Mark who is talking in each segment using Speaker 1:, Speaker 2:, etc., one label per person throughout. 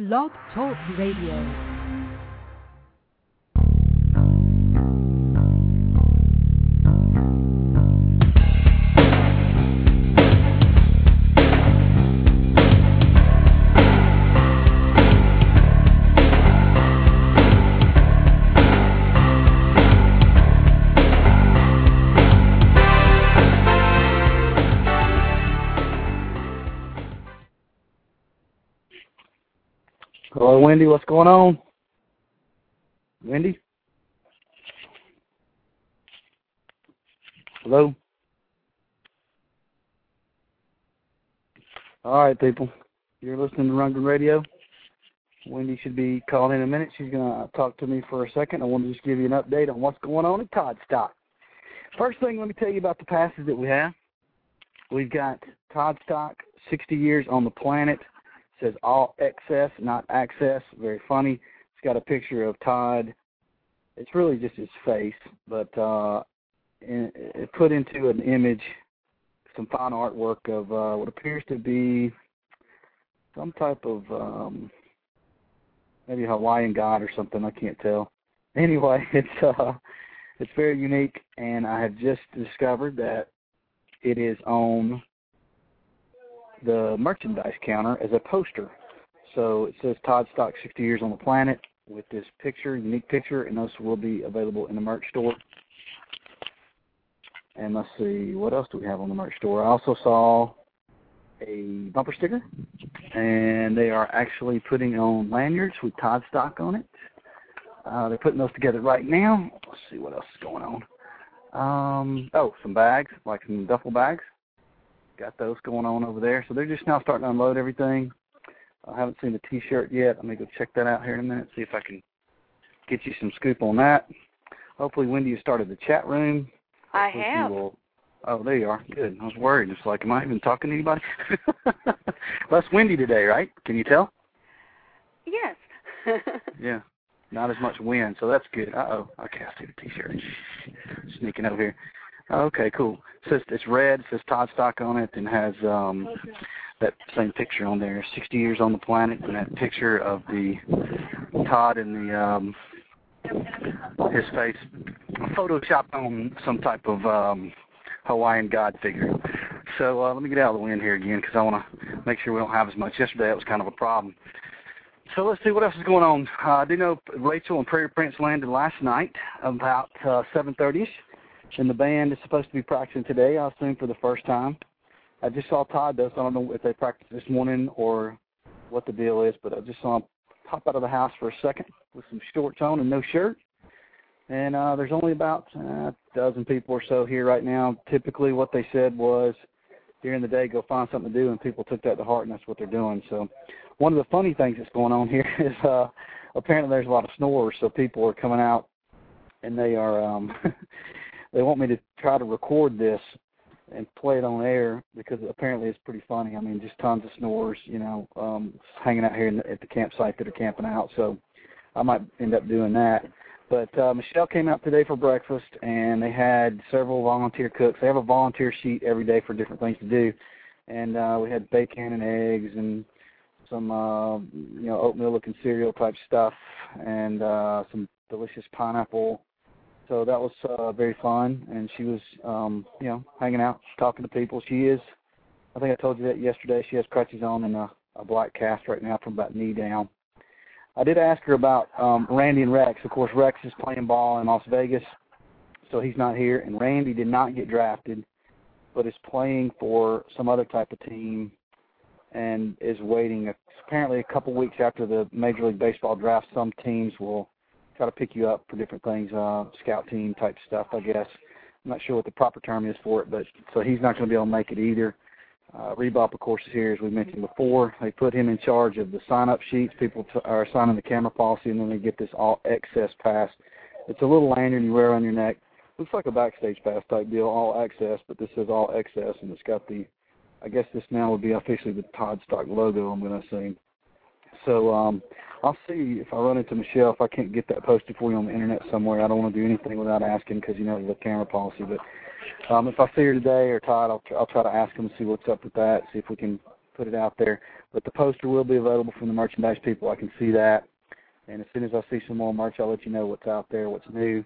Speaker 1: Blog Talk Radio.
Speaker 2: Wendy. What's going on? Wendy? Hello? All right, people. You're listening to Rundgren Radio. Wendy should be calling in a minute. She's going to talk to me for a second. I want to just give you an update on what's going on at Toddstock. First thing, let me tell you about the passes that we have. We've got Toddstock, 60 years on the planet says all excess, not access. Very funny. It's got a picture of Todd. It's really just his face, but uh, it put into an image some fine artwork of uh, what appears to be some type of um, maybe Hawaiian god or something. I can't tell. Anyway, it's uh, it's very unique, and I have just discovered that it is on the merchandise counter as a poster. So it says Toddstock 60 Years on the Planet with this picture, unique picture, and those will be available in the merch store. And let's see, what else do we have on the merch store? I also saw a bumper sticker, and they are actually putting on lanyards with Toddstock on it. Uh, they're putting those together right now. Let's see what else is going on. Um, oh, some bags, like some duffel bags got those going on over there. So they're just now starting to unload everything. I haven't seen the T-shirt yet. I'm gonna go check that out here in a minute. See if I can get you some scoop on that. Hopefully, Wendy, you started the chat room.
Speaker 3: I have.
Speaker 2: Will, oh, there you are. Good. I was worried. It's like, am I even talking to anybody? Less windy today, right? Can you tell?
Speaker 3: Yes.
Speaker 2: yeah. Not as much wind, so that's good. Uh oh. Okay, I see the T-shirt. Sneaking over here. Okay, cool. It says it's red. Says Toddstock on it, and has um, that same picture on there. 60 years on the planet, and that picture of the Todd and the um, his face photoshopped on some type of um, Hawaiian god figure. So uh, let me get out of the wind here again because I want to make sure we don't have as much. Yesterday it was kind of a problem. So let's see what else is going on. Uh, I do know Rachel and Prairie Prince landed last night about uh, 7:30ish and the band is supposed to be practicing today, I assume, for the first time. I just saw Todd though, so I don't know if they practiced this morning or what the deal is, but I just saw him pop out of the house for a second with some shorts on and no shirt. And uh, there's only about a dozen people or so here right now. Typically, what they said was during the day, go find something to do, and people took that to heart, and that's what they're doing. So, one of the funny things that's going on here is uh, apparently there's a lot of snorers, so people are coming out and they are um they want me to try to record this and play it on air because apparently it's pretty funny. I mean, just tons of snores, you know, um, hanging out here the, at the campsite that are camping out. So I might end up doing that. But uh, Michelle came out today for breakfast, and they had several volunteer cooks. They have a volunteer sheet every day for different things to do, and uh, we had bacon and eggs and some uh, you know oatmeal looking cereal type stuff, and uh, some delicious pineapple so that was uh, very fun. And she was, um, you know, hanging out, talking to people. She is, I think I told you that yesterday. She has crutches on and a, a black cast right now from about knee down. I did ask her about um, Randy and Rex. Of course, Rex is playing ball in Las Vegas, so he's not here. And Randy did not get drafted, but is playing for some other type of team and is waiting. Apparently, a couple weeks after the Major League Baseball draft, some teams will try to pick you up for different things, uh, scout team type stuff, I guess. I'm not sure what the proper term is for it, but so he's not going to be able to make it either. Uh, Rebop, of course, is here, as we mentioned before. They put him in charge of the sign-up sheets. People t- are signing the camera policy, and then they get this all access pass. It's a little lanyard you wear on your neck. Looks like a backstage pass type deal, all access, but this says all access, and it's got the, I guess this now would be officially the Toddstock logo, I'm going to assume. So um, I'll see if I run into Michelle if I can't get that posted for you on the internet somewhere. I don't want to do anything without asking because you know the camera policy. But um, if I see her today or Todd, I'll I'll try to ask them and see what's up with that. See if we can put it out there. But the poster will be available from the merchandise people. I can see that. And as soon as I see some more merch, I'll let you know what's out there, what's new.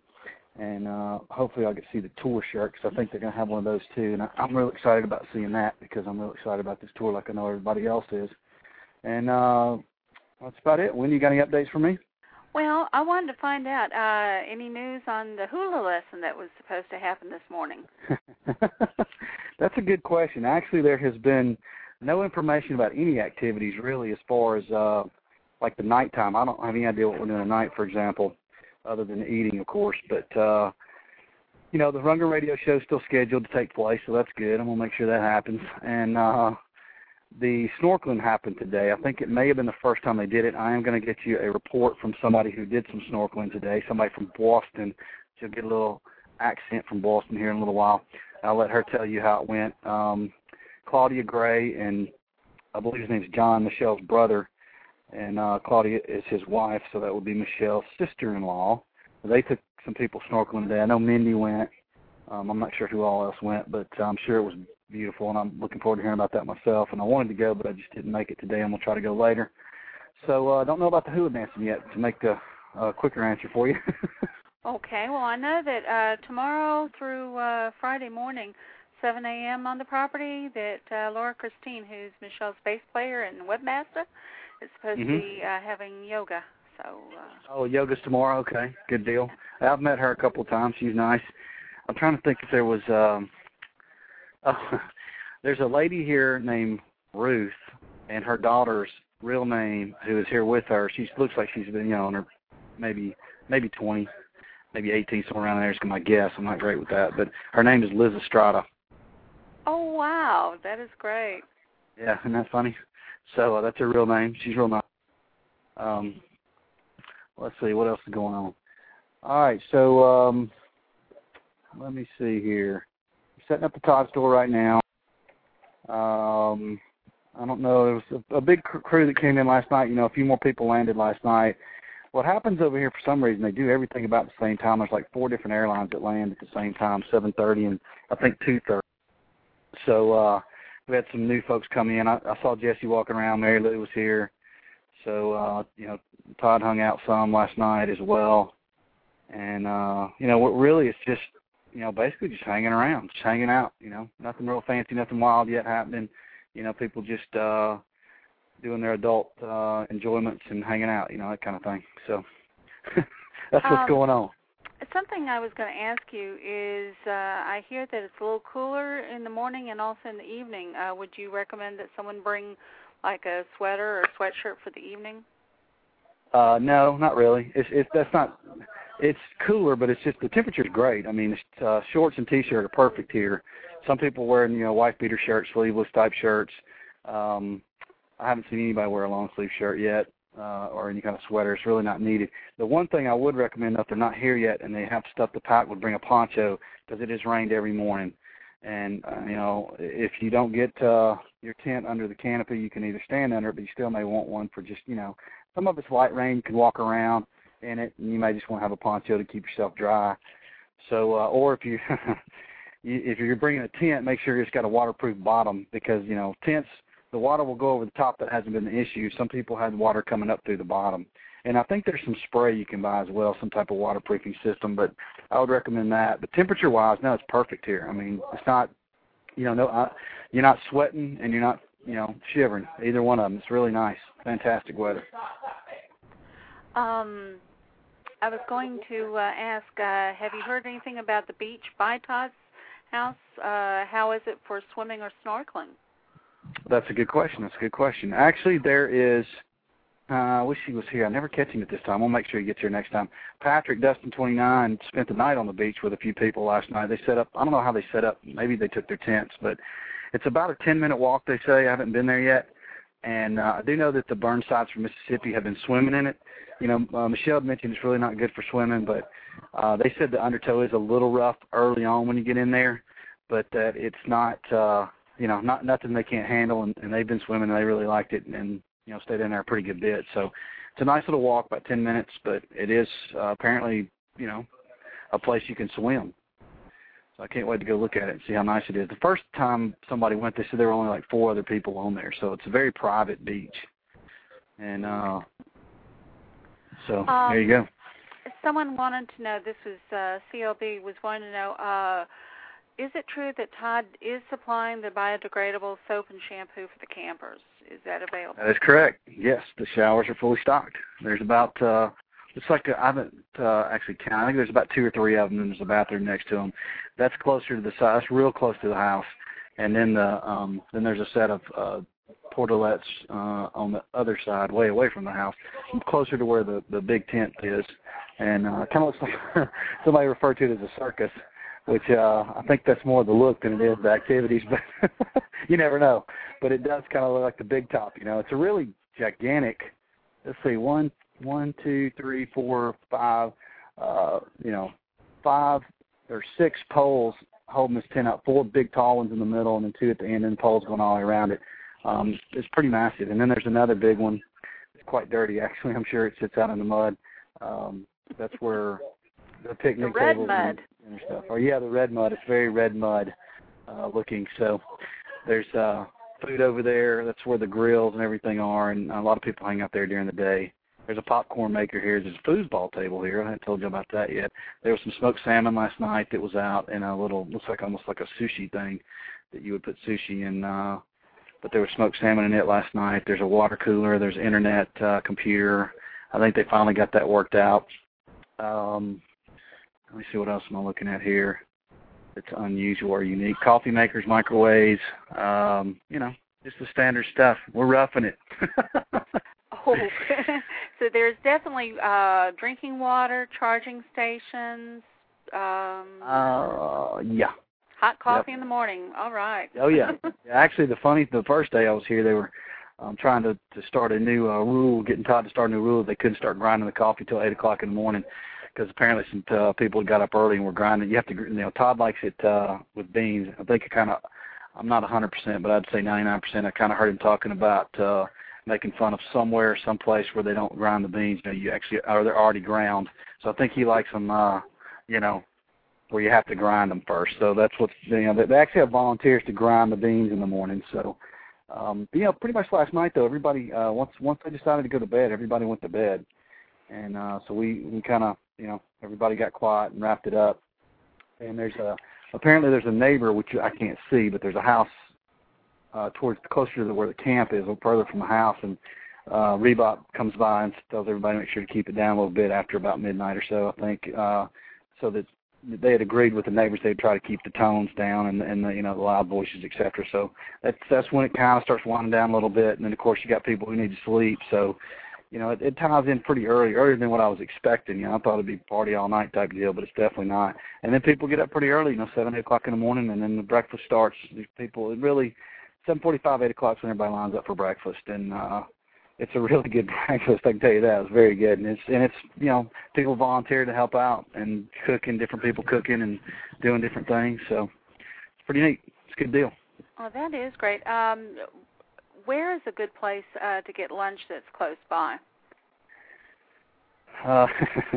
Speaker 2: And uh, hopefully I'll get to see the tour shirt because I think they're going to have one of those too. And I, I'm real excited about seeing that because I'm real excited about this tour like I know everybody else is. And uh, that's about it. When you got any updates for me?
Speaker 3: Well, I wanted to find out uh, any news on the hula lesson that was supposed to happen this morning.
Speaker 2: That's a good question. Actually, there has been no information about any activities really as far as uh, like the nighttime. I don't have any idea what we're doing tonight, for example, other than eating, of course. But uh, you know, the Rundgren Radio show is still scheduled to take place, so that's good. I'm gonna make sure that happens. And uh, the snorkeling happened today. I think it may have been the first time they did it. I am going to get you a report from somebody who did some snorkeling today, somebody from Boston. She'll get a little accent from Boston here in a little while. I'll let her tell you how it went. Um, Claudia Gray and I believe his name's John, Michelle's brother, and uh, Claudia is his wife, so that would be Michelle's sister-in-law. They took some people snorkeling today. I know Mindy went. Um, I'm not sure who all else went, but I'm sure it was beautiful, and I'm looking forward to hearing about that myself. And I wanted to go, but I just didn't make it today. I'm gonna try to go later. So uh, I don't know about the hula dancing yet. To make a, a quicker answer for you.
Speaker 3: okay. Well, I know that uh, tomorrow through uh, Friday morning, 7 a.m. on the property, that uh, Laura Christine, who's Michelle's bass player and webmaster, is supposed
Speaker 2: Mhm.
Speaker 3: to be uh, having yoga. So. Uh,
Speaker 2: oh, yoga's tomorrow. Okay, good deal. I've met her a couple of times. She's nice. I'm trying to think if there was. um Oh, there's a lady here named Ruth, and her daughter's real name, who is here with her. She looks like she's been, you know, in her maybe maybe 20, maybe 18, somewhere around there is my guess. I'm not great with that, but her name is Liz Estrada.
Speaker 3: oh wow, that is great.
Speaker 2: Yeah, isn't that funny? So uh, that's her real name. She's real nice. Um, let's see what else is going on. All right, so um, let me see here. setting up the Todd store right now. Um, I don't know. There was a, a big crew that came in last night. You know, a few more people landed last night. What happens over here for some reason? They do everything about the same time. There's like four different airlines that land at the same time, 7:30 and I think 2:30. So uh, we had some new folks come in. I, I saw Jesse walking around. Mary Lou was here. So uh, you know, Todd hung out some last night as well. And uh, you know, what really it's just you know, basically just hanging around, just hanging out, you know. Nothing real fancy, nothing wild yet happening. You know, people just uh doing their adult uh enjoyments and hanging out, you know, that kind of thing. So that's what's
Speaker 3: Um,
Speaker 2: going on.
Speaker 3: Something I was going to ask you is uh, I hear that it's a little cooler in the morning and also in the evening. Uh, would you recommend that someone bring like a sweater or sweatshirt for the evening?
Speaker 2: Uh no, not really. It's it's that's not it's cooler, but it's just the temperature's great. I mean, uh shorts and t-shirt are perfect here. Some people wearing, you know, wife beater shirts, sleeveless type shirts. Um I haven't seen anybody wear a long sleeve shirt yet, uh, or any kind of sweater. It's really not needed. The one thing I would recommend, if they're not here yet and they have stuff to pack, would bring a poncho because it has rained every morning. And uh, you know, if you don't get uh, your tent under the canopy, you can either stand under it, but you still may want one for just, you know, some of it's light rain. You can walk around in it, and you may just want to have a poncho to keep yourself dry. So, uh, or if you, if you're bringing a tent, make sure it's got a waterproof bottom because you know tents the water will go over the top. That hasn't been the issue. Some people had water coming up through the bottom, and I think there's some spray you can buy as well, some type of waterproofing system. But I would recommend that. But temperature wise, no, it's perfect here. I mean, it's not, you know, no, I, you're not sweating and you're not, you know, shivering. Either one of them. It's really nice, fantastic weather.
Speaker 3: Um, I was going to uh, ask, uh, have you heard anything about the beach by Todd's house? Uh, how is it for swimming or snorkeling?
Speaker 2: That's a good question. That's a good question. Actually, there is. Uh, I wish he was here. I never catch him at this time. We'll make sure he gets here next time. Patrick Dustin 29 spent the night on the beach with a few people last night. They set up. I don't know how they set up. Maybe they took their tents, but it's about a 10 minute walk. They say. I haven't been there yet, and uh, I do know that the Burnsides from Mississippi have been swimming in it. You know, uh, Michelle mentioned it's really not good for swimming, but uh, they said the undertow is a little rough early on when you get in there, but that it's not. uh you know, not nothing they can't handle, and, and they've been swimming and they really liked it, and you know, stayed in there a pretty good bit. So it's a nice little walk, about ten minutes, but it is uh, apparently, you know, a place you can swim. So I can't wait to go look at it and see how nice it is. The first time somebody went, they said there were only like four other people on there, so it's a very private beach. And uh so
Speaker 3: Um,
Speaker 2: there you go.
Speaker 3: Someone wanted to know. This was uh, CLB was wanting to know. Uh, is it true that Todd is supplying the biodegradable soap and shampoo for the campers? Is that available?
Speaker 2: That is correct. Yes, the showers are fully stocked. There's about uh looks like I haven't uh, actually counted. I think there's about two or three of them, and there's a bathroom next to them. That's closer to the side. That's real close to the house. And then the um then there's a set of uh portalettes uh on the other side, way away from the house, closer to where the the big tent is. And uh kind of looks like somebody referred to it as a circus, which uh I think that's more the look than it is the activities, but you never know. But it does kind of look like the big top, you know. It's a really gigantic. Let's see, one, one, two, three, four, five. Uh, you know, five or six poles holding this tent up. Four big tall ones in the middle, and then two at the end, and poles going all the way around it. Um, it's pretty massive. And then there's another big one. It's quite dirty, actually. I'm sure it sits out in the mud. Um, that's where the picnic
Speaker 3: The red
Speaker 2: tables
Speaker 3: mud.
Speaker 2: and, and stuff. Oh yeah, the red mud. It's very red mud uh, looking. So there's uh, food over there. That's where the grills and everything are, and a lot of people hang out there during the day. There's a popcorn maker here. There's a foosball table here. I haven't told you about that yet. There was some smoked salmon last night that was out in a little, looks like almost like a sushi thing that you would put sushi in. Uh, but there was smoked salmon in it last night. There's a water cooler. There's internet, uh, computer. I think they finally got that worked out. Um, let me see what else am I looking at here. It's unusual or unique. Coffee makers, microwaves. Um, you know, just the standard stuff. We're roughing it.
Speaker 3: So there's definitely uh, drinking water, charging stations, um,
Speaker 2: uh, yeah.
Speaker 3: hot coffee in the morning. All right.
Speaker 2: Oh yeah. yeah. Actually, the funny, the first day I was here, they were um, trying to to start a new uh, rule, getting Todd to start a new rule. They couldn't start grinding the coffee till eight o'clock in the morning because apparently some uh, people got up early and were grinding. You have to, you know, Todd likes it uh, with beans. I think it kind of, I'm not a 100%, but I'd say 99%. I kind of heard him talking about uh, making fun of somewhere, someplace where they don't grind the beans. You know, you actually, or they're already ground. So I think he likes them, uh, you know, where you have to grind them first. So that's what you know. They, they actually have volunteers to grind the beans in the morning. So, um, you know, pretty much last night though, everybody uh, once once they decided to go to bed, everybody went to bed, and uh, so we we kind of you know everybody got quiet and wrapped it up. And there's a apparently there's a neighbor which I can't see, but there's a house uh, towards closer to where the camp is, a little further from the house, and uh, Rebop comes by and tells everybody to make sure to keep it down a little bit after about midnight or so, I think, uh, so that they had agreed with the neighbors they'd try to keep the tones down and and the you know the loud voices etc. So that's that's when it kind of starts winding down a little bit, and then of course you got people who need to sleep, so you know it, it ties in pretty early, earlier than what I was expecting. You know I thought it'd be party all night type deal, but it's definitely not. And then people get up pretty early, you know seven eight o'clock in the morning, and then the breakfast starts. People it really seven forty five eight o'clock when everybody lines up for breakfast, and uh it's a really good breakfast. I can tell you that it's very good, and it's and it's you know people volunteer to help out and cooking, different people cooking and doing different things. So it's pretty neat. It's a good deal.
Speaker 3: Oh, that is great. Um, where is a good place uh, to get lunch that's close by?
Speaker 2: Uh,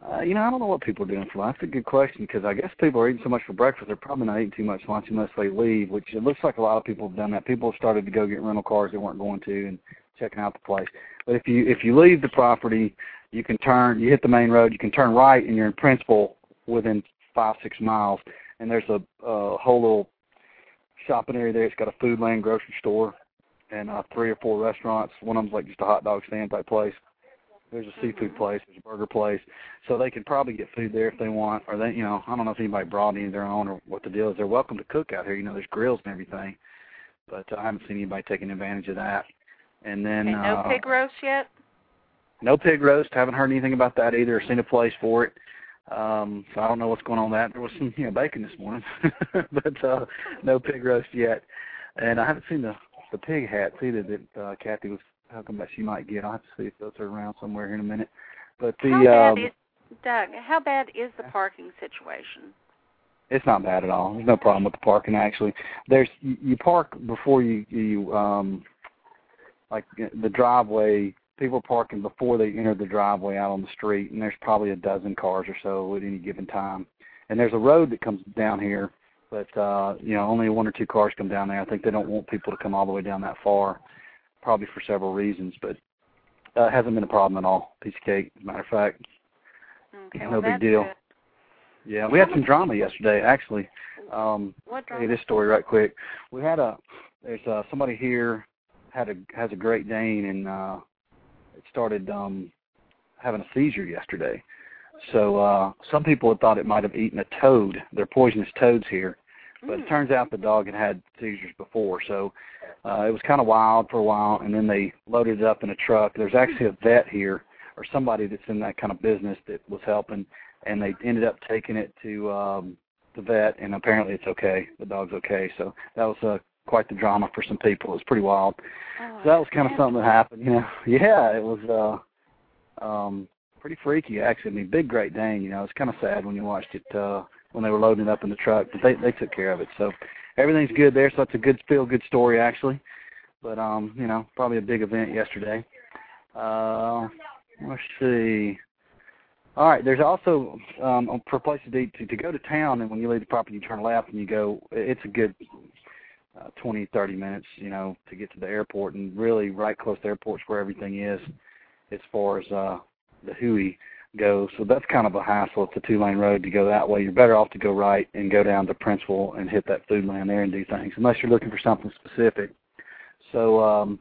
Speaker 2: uh, you know, I don't know what people are doing for lunch. That's a good question because I guess people are eating so much for breakfast. They're probably not eating too much lunch unless they leave, which it looks like a lot of people have done that. People have started to go get rental cars they weren't going to and checking out the place. But if you if you leave the property, you can turn. You hit the main road. You can turn right, and you're in Princeville within five six miles. And there's a, a whole little shopping area there. It's got a Foodland, grocery store, and uh, three or four restaurants. One of them's like just a hot dog stand type place. There's a seafood place. There's a burger place. So they can probably get food there if they want, or they, you know, I don't know if anybody brought any of their own or what the deal is. They're welcome to cook out here. You know, there's grills and everything, but I haven't seen anybody taking advantage of that. And then
Speaker 3: And no
Speaker 2: uh,
Speaker 3: pig roast yet?
Speaker 2: no pig roast. Haven't heard anything about that either. Or seen a place for it. Um, so I don't know what's going on with that. There was some, you know, bacon this morning, but uh, no pig roast yet. And I haven't seen the the pig hats either that uh, Kathy was talking about she might get. I'll have to see if those are around somewhere here in a minute. But the
Speaker 3: how bad
Speaker 2: um,
Speaker 3: is Doug? How bad is the parking situation?
Speaker 2: It's not bad at all. There's no problem with the parking actually. There's you, you park before you you um like the driveway. People are parking before they enter the driveway out on the street, and there's probably a dozen cars or so at any given time. and there's a road that comes down here, but uh, you know only one or two cars come down there. I think they don't want people to come all the way down that far, probably for several reasons, but uh, hasn't been a problem at all. Piece of cake, as a matter of fact.
Speaker 3: Okay,
Speaker 2: no
Speaker 3: well,
Speaker 2: big deal.
Speaker 3: Good.
Speaker 2: Yeah, we had some drama yesterday, actually. Um,
Speaker 3: What
Speaker 2: tell
Speaker 3: drama?
Speaker 2: you this story right quick. We had a there's uh, somebody here had a has a Great Dane and uh, it started um, having a seizure yesterday. So uh, some people had thought it might have eaten a toad. They're poisonous toads here, but
Speaker 3: Mm.
Speaker 2: it turns out the dog had had seizures before. So uh, it was kind of wild for a while, and then they loaded it up in a truck. There's actually a vet here or somebody that's in that kind of business that was helping, and they ended up taking it to um, the vet, and apparently it's okay. The dog's okay. So that was uh, quite the drama for some people. It was pretty wild.
Speaker 3: Oh,
Speaker 2: So that was kind of something that happened, you know. Yeah, it was uh um pretty freaky actually. I mean, big Great Dane, you know. It's kind of sad when you watched it uh when they were loading it up in the truck, but they they took care of it. So everything's good there. So it's a good feel good story actually. But um, you know, probably a big event yesterday. Uh let's see. All right, there's also um for places to to, to go to town and when you leave the property you turn left and you go it's a good uh, 20, 30 minutes, you know, to get to the airport, and really right close to the airport's where everything is, as far as uh, the Huey goes. So that's kind of a hassle. It's a two-lane road to go that way. You're better off to go right and go down to Princeville and hit that Foodland there and do things, unless you're looking for something specific. So um,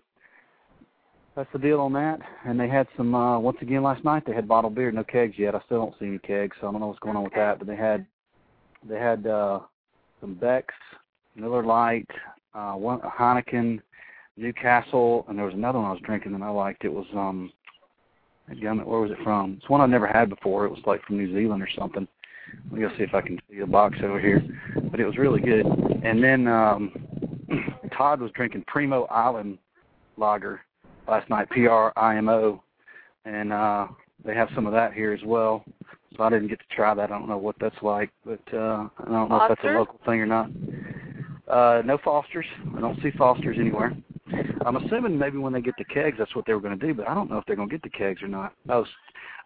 Speaker 2: that's the deal on that. And they had some uh, once again last night. They had bottled beer, no kegs yet. I still don't see any kegs, so I don't know what's going on with that. But they had they had uh, some Becks Miller Lite, uh, one Heineken, Newcastle, and there was another one I was drinking that I liked. It was um, gummit. Where was it from? It's one I've never had before. It was like from New Zealand or something. Let me go see if I can see the box over here. But it was really good. And then um, Todd was drinking Primo Island Lager last night, P R I M O, and uh, they have some of that here as well. So I didn't get to try that. I don't know what that's like, but uh, I don't know if that's a local thing or not. Uh, no Fosters. I don't see Fosters anywhere. I'm assuming maybe when they get the kegs, that's what they were going to do, but I don't know if they're going to get the kegs or not. Oh,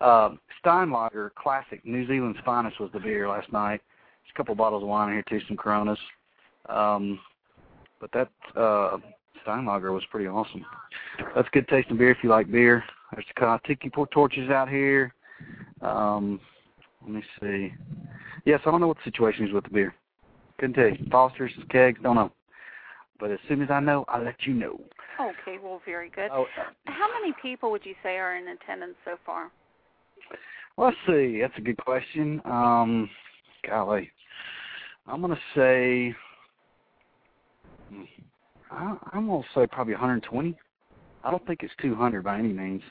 Speaker 2: uh, Steinlager Classic, New Zealand's finest was the beer last night. There's a couple bottles of wine in here too, some Coronas. Um, but that uh, Steinlager was pretty awesome. That's good tasting beer if you like beer. There's the Tiki Port Torches out here. Um, let me see. Yes, I don't know what the situation is with the beer. Couldn't tell you. Foster's, kegs, don't know. But as soon as I know, I'll let you know.
Speaker 3: Okay, well, very good.
Speaker 2: Oh,
Speaker 3: How many people would you say are in attendance so far?
Speaker 2: let's see. That's a good question. Um, golly, I'm gonna say. hmm, I, I'm gonna say probably 120. I don't think it's 200 by any means.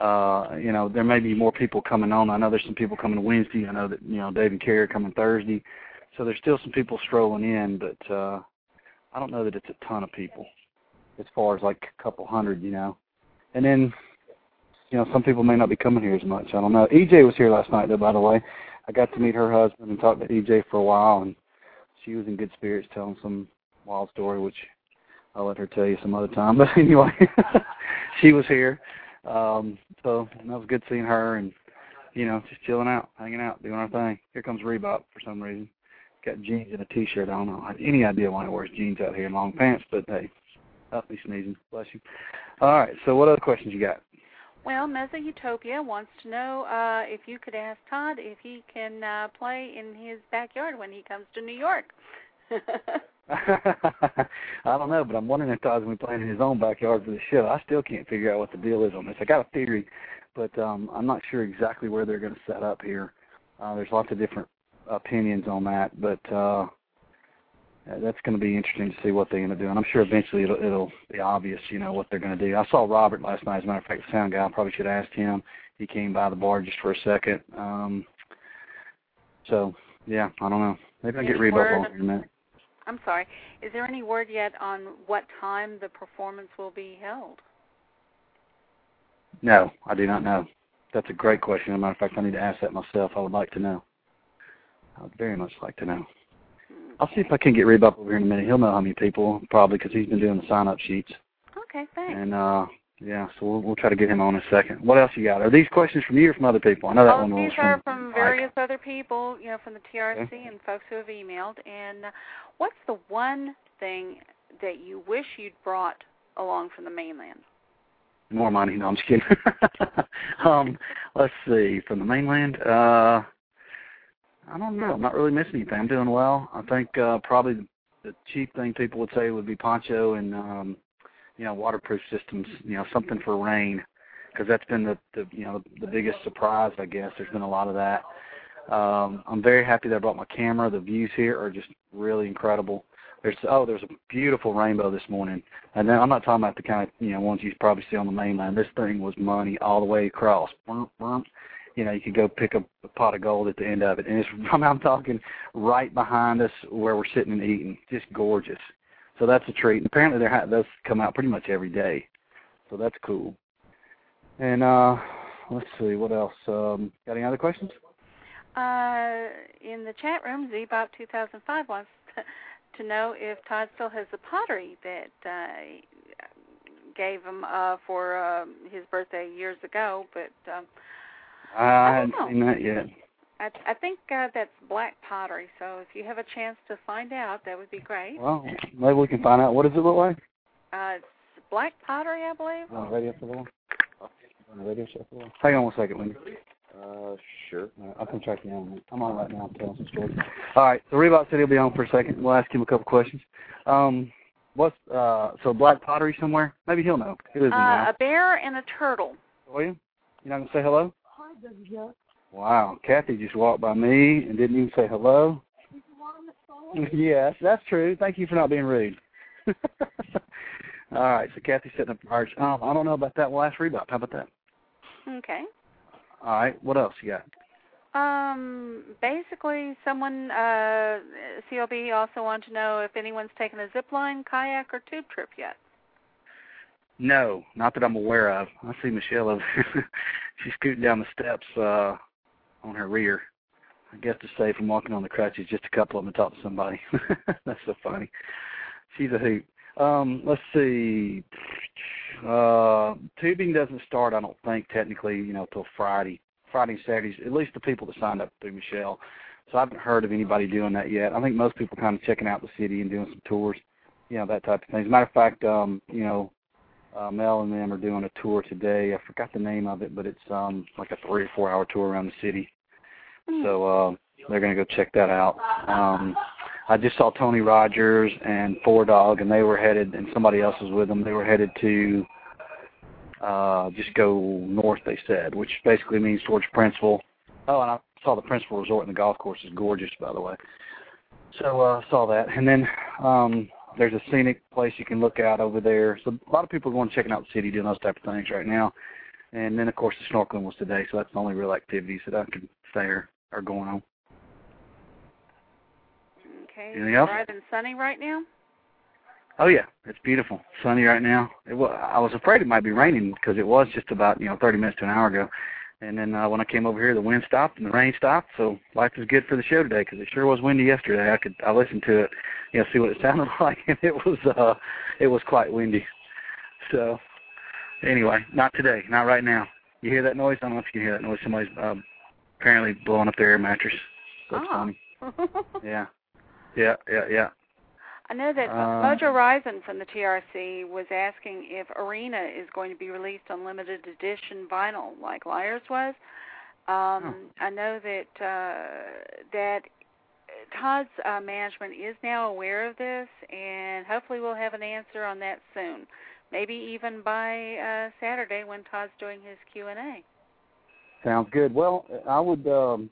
Speaker 2: Uh, you know, there may be more people coming on. I know there's some people coming Wednesday. I know that you know Dave and Carrie are coming Thursday. So there's still some people strolling in, but uh, I don't know that it's a ton of people, as far as like a couple hundred, you know. And then you know, some people may not be coming here as much. I don't know. EJ was here last night, though. By the way, I got to meet her husband and talk to EJ for a while, and she was in good spirits, telling some wild story, which I'll let her tell you some other time. But anyway, she was here, um, so that was good seeing her, and you know, just chilling out, hanging out, doing our thing. Here comes Rebop for some reason. Got jeans and a T-shirt. I don't know. I have any idea why he wears jeans out here and long pants, but hey, I'll be sneezing. Bless you. All right. So, what other questions you got?
Speaker 3: Well, Meza Utopia wants to know uh, if you could ask Todd if he can uh, play in his backyard when he comes to New York.
Speaker 2: I don't know, but I'm wondering if Todd's going to be playing in his own backyard for the show. I still can't figure out what the deal is on this. I got a theory, but um, I'm not sure exactly where they're going to set up here. Uh, there's lots of different opinions on that, but uh, that's going to be interesting to see what they're going to do. And I'm sure eventually it'll, it'll be obvious, you know, what they're going to do. I saw Robert last night. As a matter of fact, the sound guy. I probably should have asked him. He came by the bar just for a second. Um, so yeah, I don't know. Maybe I'll get
Speaker 3: Rebop
Speaker 2: on here in a minute.
Speaker 3: I'm sorry. Is there any word yet on what time the performance will be held?
Speaker 2: No, I do not know. That's a great question. As a matter of fact, I need to ask that myself. I would like to know. I would very much like to know. I'll see if I can get Rebop over here in a minute. He'll know how many people, probably, because he's been doing the sign-up sheets.
Speaker 3: Okay, thanks.
Speaker 2: And uh yeah, so we'll, we'll try to get him on in a second. What else you got? Are these questions from you or from other people? I know that
Speaker 3: All
Speaker 2: one was
Speaker 3: these are
Speaker 2: from,
Speaker 3: from
Speaker 2: Mike.
Speaker 3: various other people, you know, from the TRC
Speaker 2: Okay.
Speaker 3: and folks who have emailed. And uh, what's the one thing that you wish you'd brought along from the mainland?
Speaker 2: More money. No, I'm just kidding. um, let's see. From the mainland, uh, I don't know. I'm not really missing anything. I'm doing well. I think uh, probably the, cheap thing people would say would be poncho and um, you know waterproof systems. You know something for rain, because that's been the, the you know the, biggest surprise. I guess there's been a lot of that. Um, I'm very happy that I brought my camera. The views here are just really incredible. There's oh, there's a beautiful rainbow this morning, and then I'm not talking about the kind of you know ones you probably see on the mainland. This thing was money all the way across. You know, you could go pick up a pot of gold at the end of it, and it's I'm talking right behind us where we're sitting and eating. Just gorgeous. So that's a treat. And apparently, they're those come out pretty much every day, so that's cool. And uh let's see what else. Um, got any other questions?
Speaker 3: Uh, in the chat room, Zbop 2005 wants to, to know if Todd still has the pottery that uh, gave him uh, for uh, his birthday years ago, but um,
Speaker 2: I
Speaker 3: I
Speaker 2: hadn't
Speaker 3: know.
Speaker 2: seen that yet.
Speaker 3: I, I think uh, that's black pottery. So if you have a chance to find out, that would be great.
Speaker 2: Well, maybe we can find out. What does it look like?
Speaker 3: Uh, it's black pottery, I believe.
Speaker 2: On the radio for the one? On the radio show for the one? Hang on one second, Wendy.
Speaker 4: Uh, sure.
Speaker 2: All right, I'll come track you down. I'm on right now. I'm telling some stories. All right, so Rebop said he'll be on for a second. We'll ask him a couple questions. Um, what's uh, so black pottery somewhere? Maybe he'll know. He lives in
Speaker 3: Uh, a bear and a turtle.
Speaker 2: Are you? You're not gonna say hello? Wow, Kathy just walked by me and didn't even say hello. yes, that's true. Thank you for not being rude. All right, so Kathy's setting up arch. Um, I don't know about that. We'll ask Rebop. How about that?
Speaker 3: Okay.
Speaker 2: All right, what else you got?
Speaker 3: Um, basically, someone uh, CLB also wanted to know if anyone's taken a zip line, kayak, or tube trip yet.
Speaker 2: No, not that I'm aware of. I see Michelle over there. She's scooting down the steps uh on her rear. I guess to say from walking on the crutches, just a couple of them to talk to somebody. That's so funny. She's a hoot. Um, let's see. Uh tubing doesn't start I don't think technically, you know, till Friday. Friday and Saturdays, at least the people that signed up through Michelle. So I haven't heard of anybody doing that yet. I think most people kind of checking out the city and doing some tours, you know, that type of thing. As a matter of fact, um, you know, uh, Mel and them are doing a tour today. I forgot the name of it, but it's um like a three or four hour tour around the city. So uh, they're gonna go check that out. Um, I just saw Tony Rogers and Four Dog, and they were headed, and somebody else was with them. They were headed to uh, just go north. They said, which basically means towards Princeville. Oh, and I saw the Princeville Resort and the golf course is gorgeous, by the way. So uh, saw that, and then um, there's a scenic place you can look out over there. So a lot of people are going checking out the city, doing those type of things right now. And then of course the snorkeling was today, so that's the only real activities that I can say are, are going on.
Speaker 3: Okay.
Speaker 2: Anything else?
Speaker 3: Bright and sunny right now.
Speaker 2: Oh yeah, it's beautiful, sunny right now. It was, I was afraid it might be raining because it was just about you know 30 minutes to an hour ago, and then uh, when I came over here, the wind stopped and the rain stopped. So life is good for the show today because it sure was windy yesterday. I could I listened to it, you know, see what it sounded like, and it was uh, it was quite windy. So anyway, not today, not right now. You hear that noise? I don't know if you can hear that noise. Somebody's um, apparently blowing up their air mattress. That's
Speaker 3: Ah.
Speaker 2: funny. Yeah, yeah, yeah, yeah.
Speaker 3: I know that
Speaker 2: Uh,
Speaker 3: Mojo Rising from the TRC was asking if Arena is going to be released on limited edition vinyl like Liars was. Um, I know that uh, that Todd's uh, management is now aware of this, and hopefully we'll have an answer on that soon. Maybe even by uh, Saturday when Todd's doing his Q and A.
Speaker 2: Sounds good. Well, I would, um,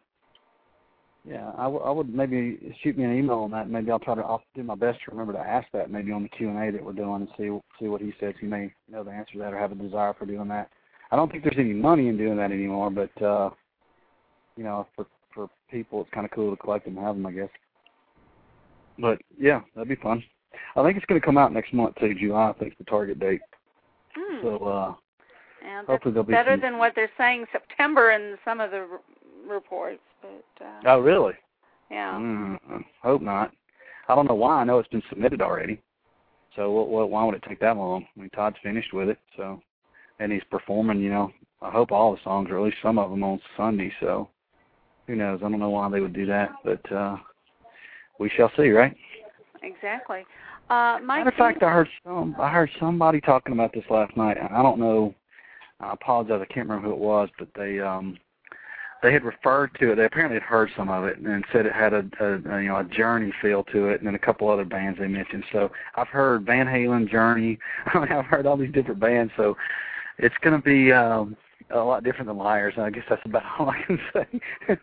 Speaker 2: yeah, I, w- I would maybe shoot me an email on that. Maybe I'll try to. I'll do my best to remember to ask that maybe on the Q and A that we're doing and see see what he says. He may know the answer to that or have a desire for doing that. I don't think there's any money in doing that anymore, but uh, you know, for for people, it's kind of cool to collect them and have them, I guess. But yeah, that'd be fun. I think it's going to come out next month too. July, I think, the target date.
Speaker 3: Hmm.
Speaker 2: So uh,
Speaker 3: that's
Speaker 2: hopefully there'll be
Speaker 3: better
Speaker 2: some-
Speaker 3: than what they're saying September in some of the r- reports. But uh,
Speaker 2: oh, really?
Speaker 3: yeah.
Speaker 2: Mm, hope not. I don't know why. I know it's been submitted already. So what, what, why would it take that long? I mean, Todd's finished with it. So and he's performing. You know, I hope all the songs, or at least some of them, on Sunday. So who knows? I don't know why they would do that, but uh we shall see, right?
Speaker 3: Exactly. Uh, Mike,
Speaker 2: Matter of fact, I heard some. I heard somebody talking about this last night. I don't know. I apologize. I can't remember who it was, but they um they had referred to it. They apparently had heard some of it and said it had a, a, a you know a Journey feel to it, and then a couple other bands they mentioned. So I've heard Van Halen, Journey. I mean, I've heard all these different bands. So it's going to be um, a lot different than Liars. And I guess that's about all I can say.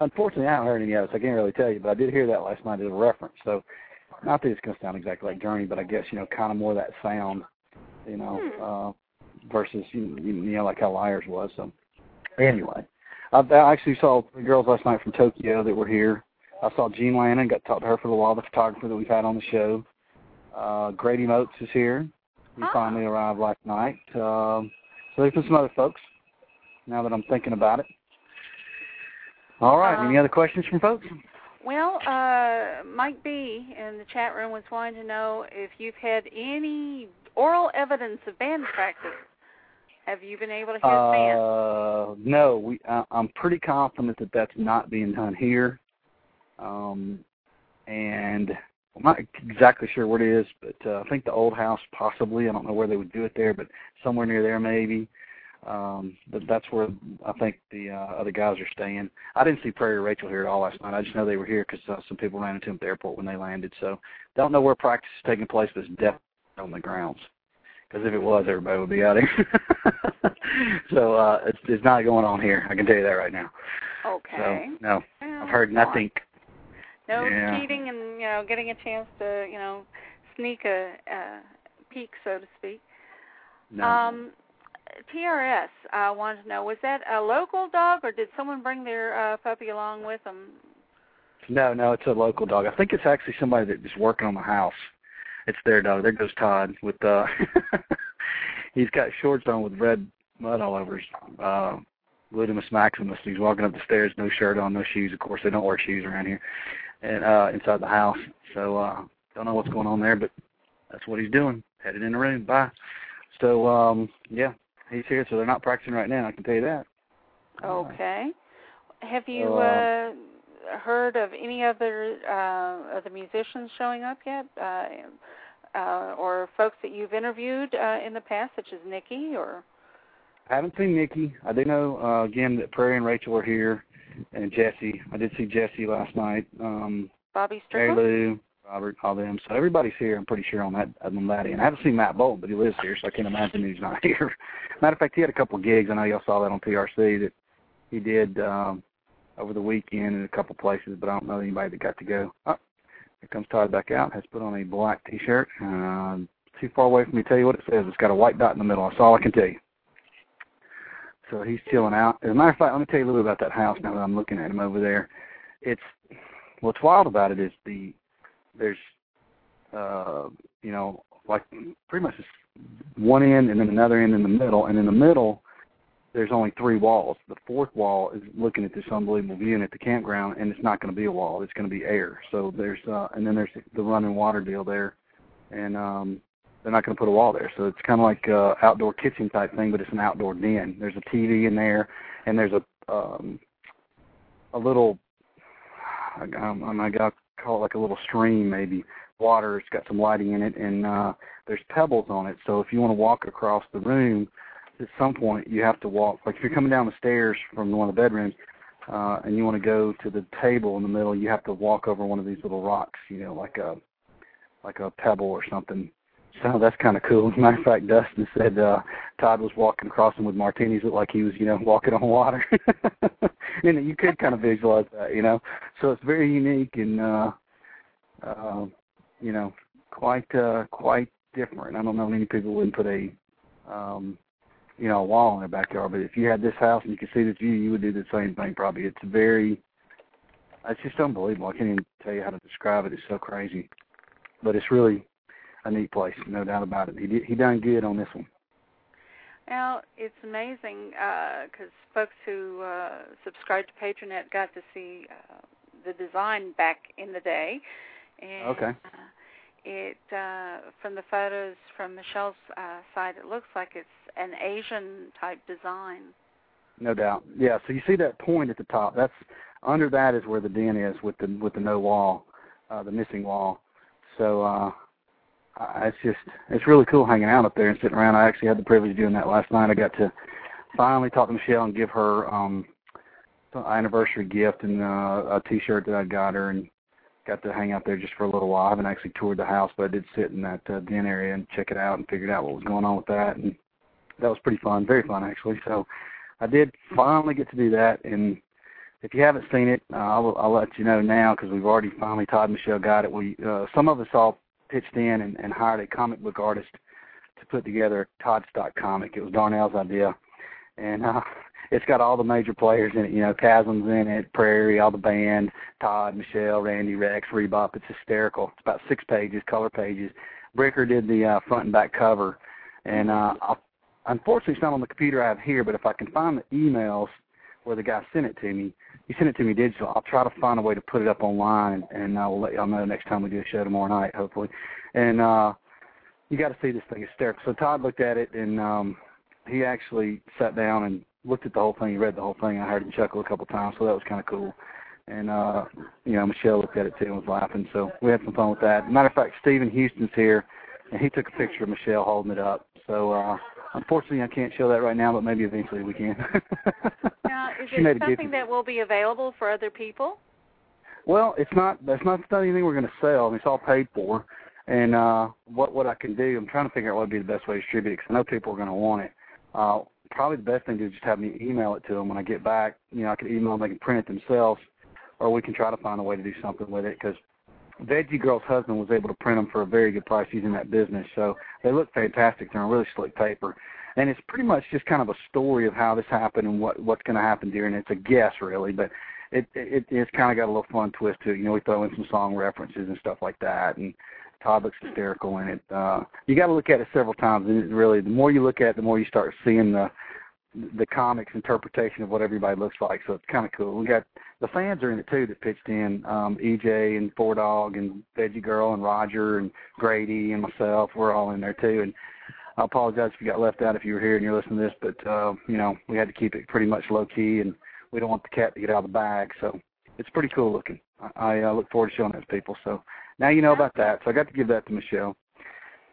Speaker 2: Unfortunately, I haven't heard any of it, so I can't really tell you. But I did hear that last night as a reference. So not that it's going to sound exactly like Journey, but I guess you know kind of more that sound, you know,
Speaker 3: Hmm.
Speaker 2: uh, versus you, you know like how Liars was. So anyway. I, I actually saw three girls last night from Tokyo that were here. I saw Jean Lannon, got to talk to her for a little while, the photographer that we've had on the show. Uh, Grady Moats is here. He
Speaker 3: Ah.
Speaker 2: finally arrived last night. Um, so there's been some other folks now that I'm thinking about it. All right,
Speaker 3: Um,
Speaker 2: any other questions from folks?
Speaker 3: Well, uh, Mike B in the chat room was wanting to know if you've had any oral evidence of band practice. Have you been able to hear?
Speaker 2: Uh, no, we. I, I'm pretty confident that that's not being done here, um, and I'm not exactly sure what it is, but uh, I think the old house possibly. I don't know where they would do it there, but somewhere near there maybe. Um, but that's where I think the uh, other guys are staying. I didn't see Prairie Rachel here at all last night. I just know they were here because uh, some people ran into them at the airport when they landed. So don't know where practice is taking place, but it's definitely on the grounds. Because if it was, everybody would be out here. so uh, it's it's not going on here. I can tell you that right now.
Speaker 3: Okay.
Speaker 2: So no, I've heard nothing.
Speaker 3: No
Speaker 2: Yeah.
Speaker 3: cheating and you know getting a chance to you know sneak a, a peek, so to speak.
Speaker 2: No.
Speaker 3: Um, TRC, I wanted to know was that a local dog or did someone bring their uh, puppy along with them?
Speaker 2: No, no, it's a local dog. I think it's actually somebody that is working on the house. It's their dog. There goes Todd with uh he's got shorts on with red mud all over his uh Ludimus Maximus. He's walking up the stairs, no shirt on, no shoes. Of course they don't wear shoes around here. And uh inside the house. So uh don't know what's going on there, but that's what he's doing. Headed in the room. Bye. So um yeah, he's here, so they're not practicing right now, I can tell you that.
Speaker 3: Okay. Have you
Speaker 2: Uh,
Speaker 3: uh, heard of any other uh, of the musicians showing up yet, uh, uh, or folks that you've interviewed uh, in the past, such as Nikki or?
Speaker 2: I haven't seen Nikki. I do know uh, again that Prairie and Rachel are here, and Jesse. I did see Jesse last night. Um,
Speaker 3: Bobby
Speaker 2: Mary
Speaker 3: Strickland?
Speaker 2: Lou, Robert, all them. So everybody's here. I'm pretty sure on that on that end. I haven't seen Matt Bolton, but he lives here, so I can't imagine he's not here. Matter of fact, he had a couple of gigs. I know y'all saw that on TRC that he did um, over the weekend in a couple places, but I don't know anybody that got to go. Oh, here comes Todd back out. Has put on a black T-shirt. Uh, too far away from me to tell you what it says. It's got a white dot in the middle. That's all I can tell you. So he's chilling out. As a matter of fact, let me tell you a little bit about that house now that I'm looking at him over there. It's what's wild about it is the there's uh you know like pretty much one end and then another end in the middle and in the middle there's only three walls. The fourth wall is looking at this unbelievable view and at the campground and it's not going to be a wall, it's going to be air. So there's uh and then there's the running water deal there and um they're not going to put a wall there. So it's kind of like uh outdoor kitchen type thing, but it's an outdoor den. There's a TV in there and there's a um a little I, um, I got call it like a little stream maybe. Water it's got some lighting in it and uh there's pebbles on it. So if you want to walk across the room at some point you have to walk like if you're coming down the stairs from one of the bedrooms uh and you want to go to the table in the middle you have to walk over one of these little rocks you know like a like a pebble or something so that's kind of cool. As a matter of fact, Dustin said uh, Todd was walking across them with martinis, looked like he was, you know, walking on water. and you could kind of visualize that, you know. So it's very unique and, uh, uh, you know, quite uh, quite different. I don't know many people wouldn't put a, um, you know, a wall in their backyard, but if you had this house and you could see this view, you would do the same thing. Probably, it's very. It's just unbelievable. I can't even tell you how to describe it. It's so crazy, but it's really a neat place, no doubt about it. He did, he done good on this one.
Speaker 3: Well, it's amazing because folks who uh, subscribe to Patronet got to see uh, the design back in the day, and
Speaker 2: Okay.
Speaker 3: uh, it uh, from the photos from Michelle's uh, side, it looks like it's an Asian type design.
Speaker 2: No doubt. Yeah. So you see that point at the top. That's under that is where the den is with the with the no wall, uh, the missing wall. So uh, it's just it's really cool hanging out up there and sitting around. I actually had the privilege of doing that last night. I got to finally talk to Michelle and give her um anniversary gift and uh, a T-shirt that I got her, and got to hang out there just for a little while. I haven't actually toured the house, but I did sit in that uh, den area and check it out and figured out what was going on with that, and that was pretty fun, very fun actually. So I did finally get to do that, and if you haven't seen it, uh, I'll, I'll let you know now because we've already finally Todd and Michelle got it. We uh, some of us all pitched in and, and hired a comic book artist to put together Toddstock comic. It was Darnell's idea, and uh, it's got all the major players in it. You know, Chasm's in it, Prairie, all the band, Todd, Michelle, Randy, Rex, Rebop. It's hysterical. It's about six pages, color pages. Bricker did the uh, front and back cover, and uh, I'll, unfortunately, it's not on the computer I have here. But if I can find the emails where the guy sent it to me, he sent it to me digital. I'll try to find a way to put it up online, and I will let y'all know next time we do a show tomorrow night, hopefully. And uh, you got to see this thing it's hysterical. So Todd looked at it, and um, he actually sat down and looked at the whole thing. He read the whole thing. I heard him chuckle a couple times, so that was kind of cool. And uh, you know, Michelle looked at it too and was laughing. So we had some fun with that. Matter of fact, Stephen Houston's here, and he took a picture of Michelle holding it up. So uh, unfortunately, I can't show that right now, but maybe eventually we can.
Speaker 3: now, is it something that will be available for other people?
Speaker 2: Well, it's not. That's not anything we're going to sell. I mean, it's all paid for. And uh, what what I can do, I'm trying to figure out what would be the best way to distribute it because I know people are going to want it. Uh, probably the best thing to do is just have me email it to them when I get back. You know, I can email them, they can print it themselves, or we can try to find a way to do something with it because Veggie Girl's husband was able to print them for a very good price using that business. So they look fantastic. They're on really slick paper. And it's pretty much just kind of a story of how this happened and what what's going to happen during it. It's a guess, really, but it, it it's kind of got a little fun twist to it. You know, we throw in some song references and stuff like that, and Todd looks hysterical in it. Uh, you got to look at it several times, and it really, the more you look at it, the more you start seeing the the comics interpretation of what everybody looks like. So it's kind of cool. We got the fans are in it too that pitched in. Um, EJ and Four Dog and Veggie Girl and Roger and Grady and myself. We're all in there too. And I apologize if you got left out if you were here and you're listening to this, but uh, you know we had to keep it pretty much low key, and we don't want the cat to get out of the bag. So it's pretty cool looking. I, I uh, look forward to showing to people. So now you know about that. So I got to give that to Michelle.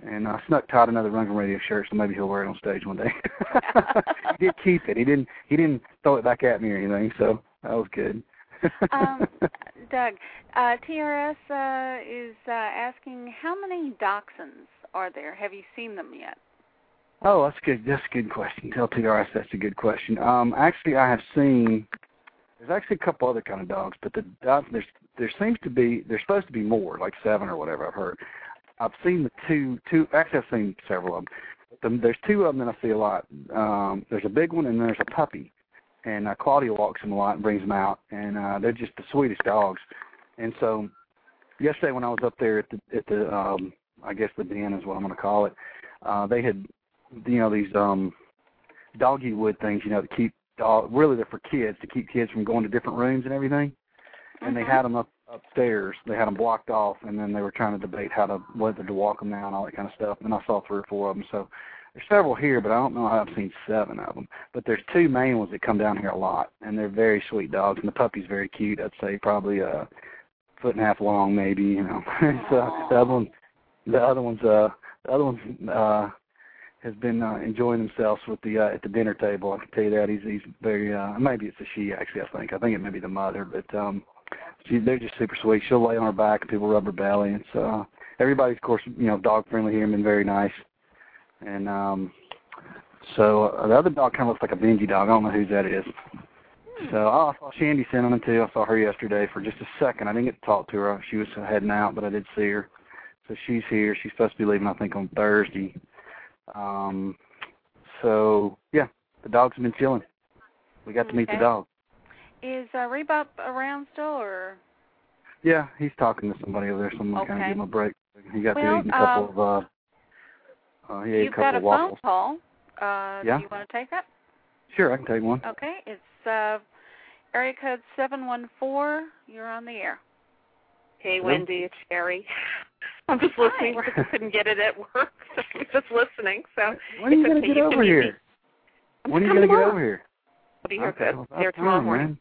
Speaker 2: And I snuck Todd another Rundgren Radio shirt, so maybe he'll wear it on stage one day. he did keep it. He didn't. He didn't throw it back at me or anything. So that was good.
Speaker 3: um, Doug, uh, TRC uh, is uh, asking how many dachshunds are there? Have you seen them yet?
Speaker 2: Oh, that's good. That's a good question. Tell TRC that's a good question. Um, actually, I have seen there's actually a couple other kind of dogs, but the dogs there's there seems to be there's supposed to be more, like seven or whatever I've heard. I've seen the two two actually I've seen several of them. there's two of them that I see a lot. Um, there's a big one and there's a puppy, and uh, Claudia walks them a lot and brings them out, and uh, they're just the sweetest dogs. And so yesterday when I was up there at the at the um, I guess the den is what I'm going to call it. Uh, they had you know these um doggy wood things, you know, to keep uh, really they're for kids to keep kids from going to different rooms and everything. And
Speaker 3: mm-hmm.
Speaker 2: they had them up upstairs. They had them blocked off, and then they were trying to debate how to whether to walk them now and all that kind of stuff. And I saw three or four of them. So there's several here, but I don't know. I've seen seven of them. But there's two main ones that come down here a lot, and they're very sweet dogs. And the puppy's very cute. I'd say probably a foot and a half long, maybe. You know. so the other one, the other one's uh, the other one's uh has been uh, enjoying themselves with the uh, at the dinner table. I can tell you that he's he's very uh, maybe it's a she actually. I think I think it may be the mother, but um, she they're just super sweet. She'll lay on her back and people rub her belly, and so uh, everybody's of course you know dog friendly here and been very nice. And um, so uh, the other dog kind of looks like a Benji dog. I don't know whose that is. So oh, I saw Shandy sending them too. I saw her yesterday for just a second. I didn't get to talk to her. She was heading out, but I did see her. So she's here. She's supposed to be leaving, I think, on Thursday. Um, so yeah, the dogs have been chilling. We got
Speaker 3: okay.
Speaker 2: to meet the dog.
Speaker 3: Is uh, Rebop around still, or?
Speaker 2: Yeah, he's talking to somebody over there. Someone
Speaker 3: okay.
Speaker 2: kind of give him a break. He got
Speaker 3: well,
Speaker 2: to eat a couple
Speaker 3: um,
Speaker 2: of. uh uh, he ate
Speaker 3: You've
Speaker 2: a couple
Speaker 3: got a
Speaker 2: waffles.
Speaker 3: phone call. Uh,
Speaker 2: yeah.
Speaker 3: Do you want to take that?
Speaker 2: Sure, I can take one.
Speaker 3: Okay, it's uh, area code seven one four. You're on the air.
Speaker 5: Hey, Wendy, it's Sherry. I'm just listening. I couldn't get it at work, so I'm just listening. So
Speaker 2: when are you gonna
Speaker 5: okay.
Speaker 2: get
Speaker 5: You
Speaker 2: over here?
Speaker 5: I'm
Speaker 2: When are you gonna get over here?
Speaker 5: I'll be here
Speaker 2: okay, well, that's
Speaker 5: tomorrow
Speaker 2: fine,
Speaker 5: morning.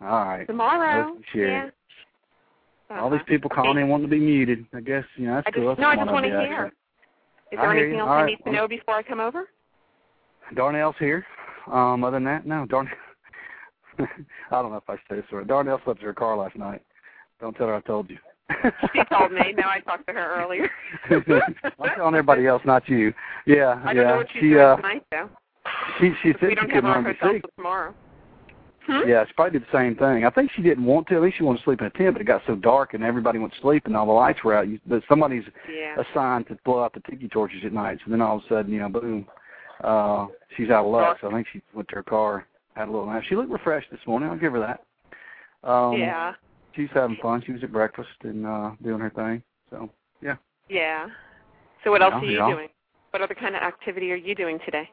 Speaker 2: man. All right.
Speaker 5: Tomorrow. Yeah.
Speaker 2: All these
Speaker 5: Uh-huh.
Speaker 2: people calling in wanting to be muted. I guess you know that's
Speaker 5: I just
Speaker 2: cool.
Speaker 5: No, I just want to hear. Is there anything else I
Speaker 2: right,
Speaker 5: need to know before I come over?
Speaker 2: Darnell's here. Um, other than that, no. Darn. I don't know if I say this or Darnell slept in her car last night. Don't tell her I told you.
Speaker 5: She told me. No, I talked to her earlier.
Speaker 2: I'm telling everybody else, not you. Yeah,
Speaker 5: I
Speaker 2: yeah.
Speaker 5: don't know what she's
Speaker 2: she
Speaker 5: doing
Speaker 2: uh,
Speaker 5: tonight though.
Speaker 2: she she said
Speaker 5: we
Speaker 2: she
Speaker 5: don't have our
Speaker 2: to
Speaker 5: hotel till tomorrow. Hmm?
Speaker 2: Yeah, she probably did the same thing. I think she didn't want to. At least she wanted to sleep in a tent, but it got so dark and everybody went to sleep and all the lights were out. You, but somebody's
Speaker 5: Yeah.
Speaker 2: assigned to blow out the tiki torches at night. So then all of a sudden, you know, boom, uh, she's out of luck. So I think she went to her car, had a little nap. She looked refreshed this morning. I'll give her that. Um,
Speaker 5: yeah.
Speaker 2: She's having fun. She was at breakfast and uh, doing her thing. So yeah.
Speaker 5: Yeah. So what else
Speaker 2: Yeah,
Speaker 5: are you
Speaker 2: yeah.
Speaker 5: doing? What other kind of activity are you doing today?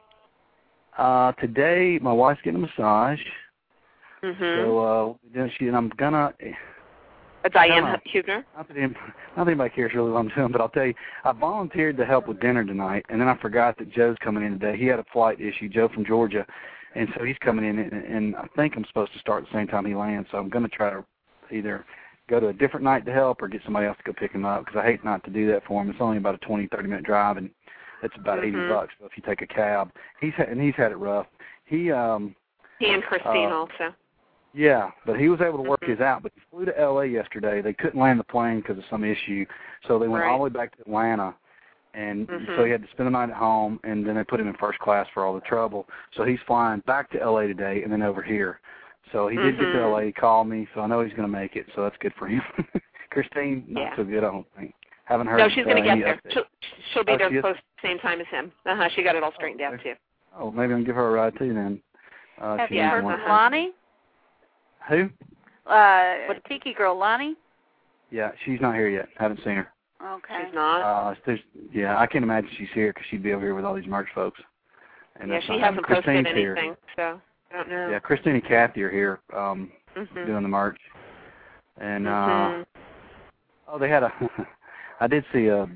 Speaker 2: Uh, today, my wife's getting a massage.
Speaker 5: Mhm.
Speaker 2: So uh, then she and I'm gonna.
Speaker 5: A Diane
Speaker 2: no.
Speaker 5: Hugner.
Speaker 2: Not that, any- not that anybody cares really what I'm doing, but I'll tell you, I volunteered to help with dinner tonight, and then I forgot that Joe's coming in today. He had a flight issue, Joe from Georgia, and so he's coming in, and, and I think I'm supposed to start at the same time he lands. So I'm going to try to either go to a different night to help or get somebody else to go pick him up because I hate not to do that for him. It's only about a 20, 30 minute drive, and it's about
Speaker 5: Mhm.
Speaker 2: 80 bucks. So if you take a cab, he's ha- and he's had it rough. He um
Speaker 5: He and Christine
Speaker 2: Uh,
Speaker 5: also.
Speaker 2: yeah, but he was able to work
Speaker 5: Mhm.
Speaker 2: his out. But he flew to L.A. yesterday. They couldn't land the plane because of some issue, so they went
Speaker 5: Right.
Speaker 2: all the way back to Atlanta, and
Speaker 5: Mhm.
Speaker 2: so he had to spend the night at home, and then they put him in first class for all the trouble. So he's flying back to L.A. today, and then over here. So he did get to
Speaker 5: Mhm.
Speaker 2: L.A. He called me, so I know he's going to make it. So that's good for him. Christine, not
Speaker 5: Yeah.
Speaker 2: so good, I don't think. Haven't heard.
Speaker 5: No, she's
Speaker 2: uh,
Speaker 5: going to get there. She'll, she'll be
Speaker 2: Oh,
Speaker 5: there
Speaker 2: she
Speaker 5: close to the same time as him. Uh huh. She got it all straightened out
Speaker 2: okay.
Speaker 5: too.
Speaker 2: Oh, maybe I can give her a ride too then. Uh,
Speaker 3: Have you
Speaker 5: Yeah.
Speaker 2: needs
Speaker 3: heard
Speaker 2: one.
Speaker 3: from Lonnie?
Speaker 2: Who?
Speaker 3: Uh,
Speaker 5: What-
Speaker 3: Tiki girl Lonnie?
Speaker 2: Yeah, she's not here yet. Haven't seen her.
Speaker 3: Okay.
Speaker 5: She's not.
Speaker 2: Uh, there's, yeah, I can't imagine she's here because she'd be over here with all these merch folks. And
Speaker 5: yeah, she
Speaker 2: not-
Speaker 5: hasn't posted anything,
Speaker 2: Here.
Speaker 5: so I don't know.
Speaker 2: Yeah, Christine and Kathy are here um,
Speaker 5: Mhm.
Speaker 2: doing the merch. And uh,
Speaker 5: Mhm.
Speaker 2: oh, they had a. I did see a.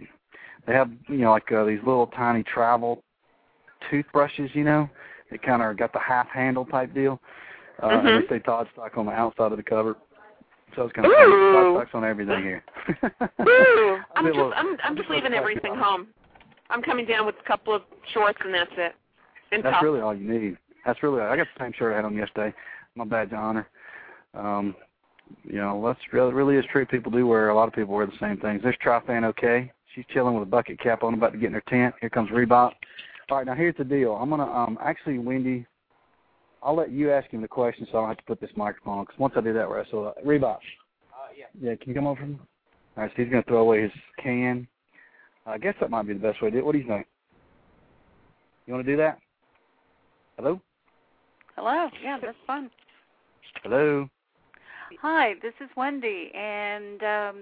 Speaker 2: They have you know like uh, these little tiny travel toothbrushes, you know, that kind of got the half handle type deal. Uh,
Speaker 5: Mhm.
Speaker 2: And they say Toddstock on the outside of the cover. So it's kind of
Speaker 5: Ooh.
Speaker 2: Toddstock's on everything here.
Speaker 5: Woo!
Speaker 2: I
Speaker 5: I'm just
Speaker 2: little-
Speaker 5: I'm I'm
Speaker 2: I
Speaker 5: just leaving everything home. I'm coming down with a couple of shorts and that's it. And
Speaker 2: That's
Speaker 5: tops.
Speaker 2: really all you need. That's really. I got the same shirt I had on yesterday. My badge of honor. Um, you know, that's really really is true. People do wear. A lot of people wear the same things. There's Trifan. Okay, she's chilling with a bucket cap on, about to get in her tent. Here comes Rebop. All right, now here's the deal. I'm gonna um actually Wendy. I'll let you ask him the question, so I don't have to put this microphone. Because once I do that? So uh, Rebop. Uh, yeah. Yeah. Can you come over? All right. So he's gonna throw away his can. I guess that might be the best way to do it. What do you think? You want to do that? Hello?
Speaker 3: Hello. Yeah, that's fun.
Speaker 2: Hello?
Speaker 3: Hi, this is Wendy, and um,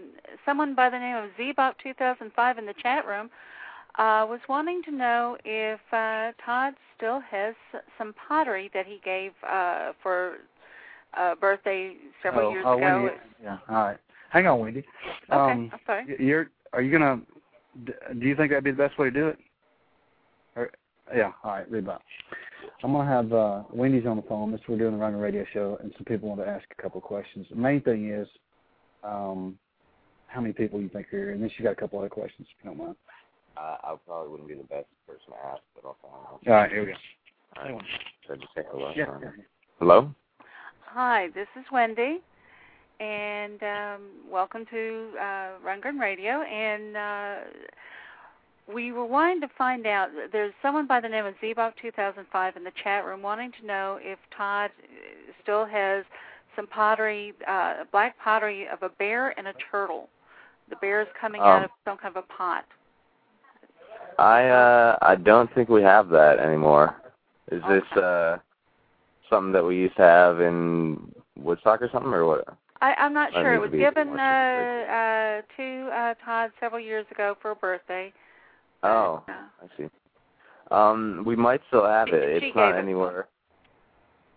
Speaker 3: someone by the name of Zbop2005 in the chat room uh, was wanting to know if uh, Todd still has some pottery that he gave uh, for a birthday several
Speaker 2: oh,
Speaker 3: years
Speaker 2: oh,
Speaker 3: ago.
Speaker 2: Wendy. Yeah, all right. Hang on, Wendy.
Speaker 3: Okay,
Speaker 2: Um,
Speaker 3: I'm sorry.
Speaker 2: you're, are you going to, do you think that'd be the best way to do it? Or, yeah, all right, Rebop. I'm going to have uh, Wendy's on the phone. This we're doing the Rundgren Radio Show, and some people want to ask a couple of questions. The main thing is um, how many people you think are here, and then she got a couple other questions, if you don't mind.
Speaker 4: Uh, I probably wouldn't be the best person to ask, but I'll find out.
Speaker 2: All right, here we go.
Speaker 4: All right. Should I just say hello?
Speaker 2: Yeah.
Speaker 4: or- Hello?
Speaker 3: Hi, this is Wendy, and um, welcome to uh, Rundgren Radio. And uh, we were wanting to find out. There's someone by the name of Zebop2005 in the chat room wanting to know if Todd still has some pottery, uh, black pottery of a bear and a turtle. The bear is coming out
Speaker 4: Um,
Speaker 3: of some kind of a pot.
Speaker 4: I uh I don't think we have that anymore. Is this uh something that we used to have in Woodstock or something or what?
Speaker 3: I, I'm not
Speaker 4: I
Speaker 3: sure. It was given uh, uh, to uh, Todd several years ago for a birthday.
Speaker 4: Oh,
Speaker 3: Uh,
Speaker 4: I see. Um, we might still have it.
Speaker 3: She
Speaker 4: It's not anywhere.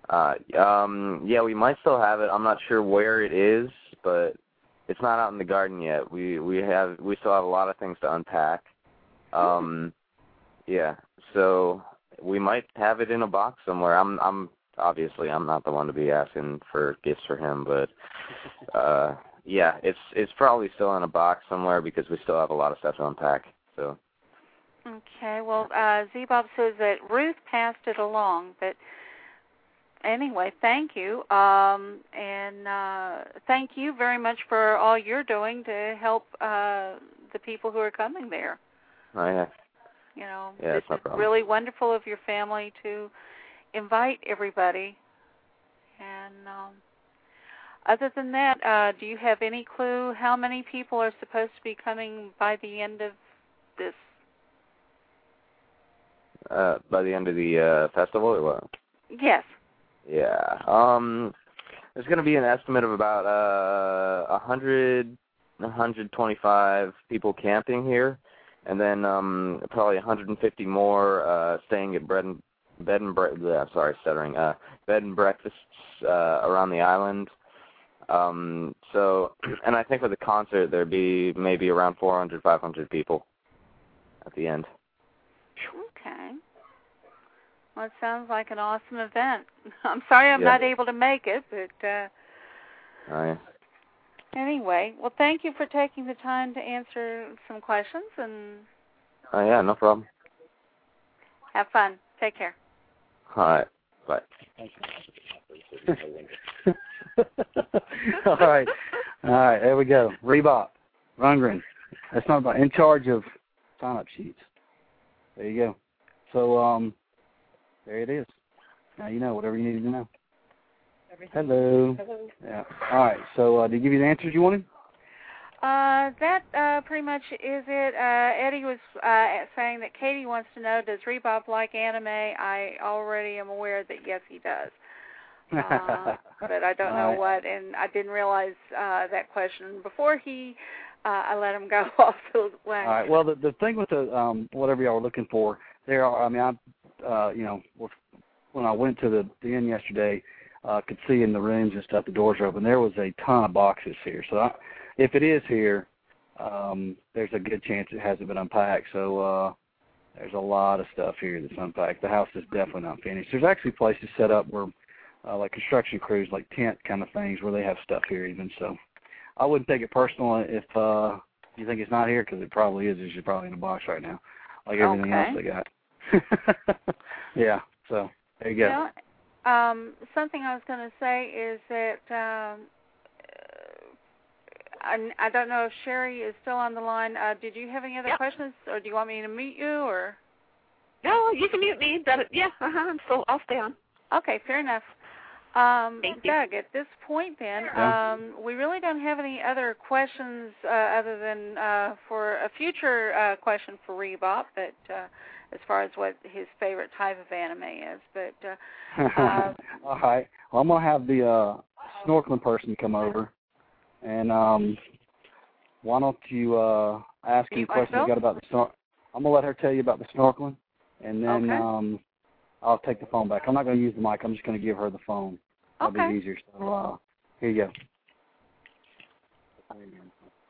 Speaker 4: Uh, um, yeah, we might still have it. I'm not sure where it is, but it's not out in the garden yet. We we have we still have a lot of things to unpack. Um, yeah, so we might have it in a box somewhere. I'm I'm obviously I'm not the one to be asking for gifts for him, but uh yeah, it's it's probably still in a box somewhere because we still have a lot of stuff to unpack. So
Speaker 3: Okay. Well, uh, Z says that Ruth passed it along, but anyway, thank you, um, and uh, thank you very much for all you're doing to help uh, the people who are coming there.
Speaker 4: oh yeah,
Speaker 3: You know,
Speaker 4: Yeah,
Speaker 3: it's
Speaker 4: it's no
Speaker 3: really wonderful of your family to invite everybody. And um, other than that, uh, do you have any clue how many people are supposed to be coming by the end of this?
Speaker 4: Uh, by the end of the uh, festival or what?
Speaker 3: Yes.
Speaker 4: Yeah. Um, there's going to be an estimate of about uh, a hundred, a hundred twenty-five people camping here, and then um, probably 150 more uh, staying at bread and bed and bre- yeah, sorry, stuttering. Uh, bed and breakfasts uh, around the island. Um, so, and I think with the concert there'd be maybe around 400, 500 people at the end.
Speaker 3: Okay. Well, it sounds like an awesome event. I'm sorry I'm
Speaker 4: Yeah.
Speaker 3: not able to make it, but uh,
Speaker 4: Oh, yeah.
Speaker 3: anyway, well, thank you for taking the time to answer some questions and
Speaker 4: Oh, yeah, no problem.
Speaker 3: have fun. Take care.
Speaker 4: All right. Bye.
Speaker 2: All right. All right, there we go. Rebop, Rundgren. That's not about in charge of sign up sheets. There you go. So um there it is. Now you know whatever you needed to know. Hello.
Speaker 5: Hello.
Speaker 2: Yeah. All right. So uh did he give you the answers you wanted?
Speaker 3: Uh, that uh, pretty much is it. Uh, Eddie was uh, saying that Katie wants to know, does Rebop like anime? I already am aware that yes, he does. Uh, but I don't know
Speaker 2: right.
Speaker 3: what, and I didn't realize uh, that question before he. Uh, I let him go off the ledge.
Speaker 2: All right. Well, the the thing with the um whatever y'all were looking for, there are. I mean, I uh you know when I went to the the inn yesterday, uh could see in the rooms and stuff the doors are open. There was a ton of boxes here. So I, if it is here, um there's a good chance it hasn't been unpacked. So uh there's a lot of stuff here that's unpacked. The house is definitely not finished. There's actually places set up where uh, like construction crews, like tent kind of things, where they have stuff here even. So I wouldn't take it personal if uh you think it's not here because it probably is. It's just probably in a box right now, like everything
Speaker 3: Okay.
Speaker 2: else they got. yeah. So there you go.
Speaker 3: You know, um, something I was going to say is that um, uh, I, I don't know if Sherry is still on the line. Uh, did you have any other
Speaker 5: Yep.
Speaker 3: questions, or do you want me to mute you, or?
Speaker 5: No, you can mute me. That yeah, uh-huh, I'm still I'll stay on.
Speaker 3: Okay, fair enough. Um,
Speaker 5: Thank you.
Speaker 3: Doug, at this point then,
Speaker 2: Yeah.
Speaker 3: um, we really don't have any other questions uh, other than uh, for a future uh, question for Rebop, but uh, as far as what his favorite type of anime is. But uh, uh,
Speaker 2: All right. Well, I'm gonna have the uh snorkeling person come over, and um, why don't you uh ask any
Speaker 3: Mute
Speaker 2: questions you got about the snor? I'm gonna let her tell you about the snorkeling, and then
Speaker 3: Okay.
Speaker 2: um, I'll take the phone back. I'm not gonna use the mic. I'm just gonna give her the phone. That'll
Speaker 3: Okay.
Speaker 2: be easier. So uh, here you go.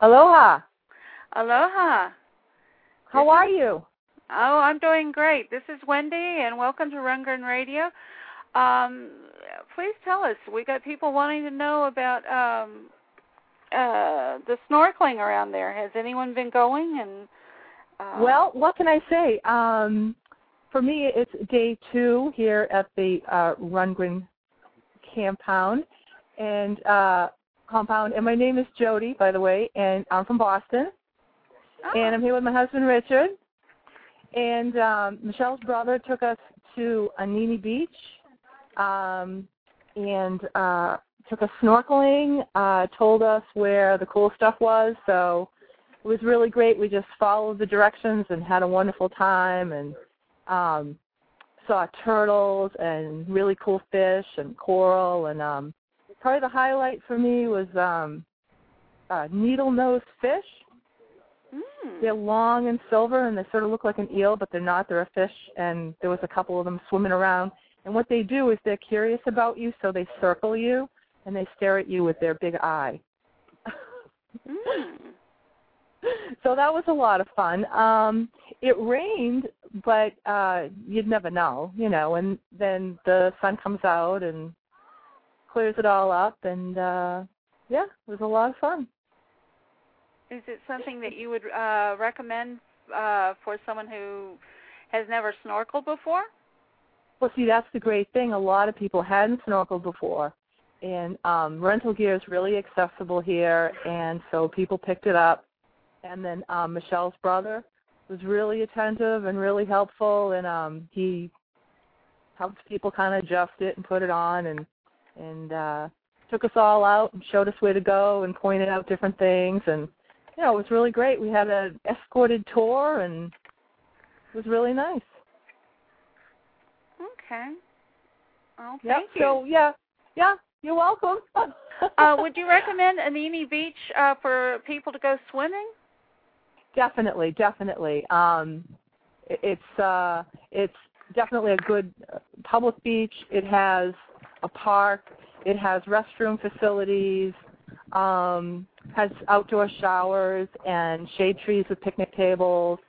Speaker 6: Aloha.
Speaker 3: aloha.
Speaker 6: How are you?
Speaker 3: Oh, I'm doing great. This is Wendy, and welcome to Rundgren Radio. Um, please tell us. We got people wanting to know about um, uh, the snorkeling around there. Has anyone been going? And uh,
Speaker 6: Well, what can I say? Um, for me, it's day two here at the uh, Rundgren compound and uh, compound. And my name is Jody, by the way, and I'm from Boston.
Speaker 3: oh,
Speaker 6: And I'm here with my husband Richard. And um, Michelle's brother took us to Anini Beach, um, and uh, took us snorkeling. Uh, told us where the cool stuff was. So it was really great. We just followed the directions and had a wonderful time, and um, saw turtles and really cool fish and coral. And um, probably the highlight for me was um, uh, needle-nosed fish.
Speaker 3: Mm.
Speaker 6: They're long and silver, and they sort of look like an eel, but they're not. They're a fish, and there was a couple of them swimming around. And what they do is they're curious about you, so they circle you and they stare at you with their big eye.
Speaker 3: Mm.
Speaker 6: so that was a lot of fun. Um, it rained, but uh, you'd never know, you know. And then the sun comes out and clears it all up, and uh, yeah, it was a lot of fun.
Speaker 3: Is it something that you would uh, recommend uh, for someone who has never snorkeled before?
Speaker 6: Well, see, that's the great thing. A lot of people hadn't snorkeled before, and um, rental gear is really accessible here, and so people picked it up. And then um, Michelle's brother was really attentive and really helpful, and um, he helped people kind of adjust it and put it on, and and uh, took us all out and showed us where to go and pointed out different things, and you know, it was really great. We had an escorted tour, and it was really nice.
Speaker 3: Okay. Well,
Speaker 6: Yep.
Speaker 3: thank you.
Speaker 6: So yeah, yeah, you're welcome.
Speaker 3: uh, would you recommend Anini Beach uh, for people to go swimming?
Speaker 6: definitely, definitely. Um, it- it's uh, it's definitely a good uh, public beach. It has a park. It has restroom facilities. Um, has outdoor showers and shade trees with picnic tables,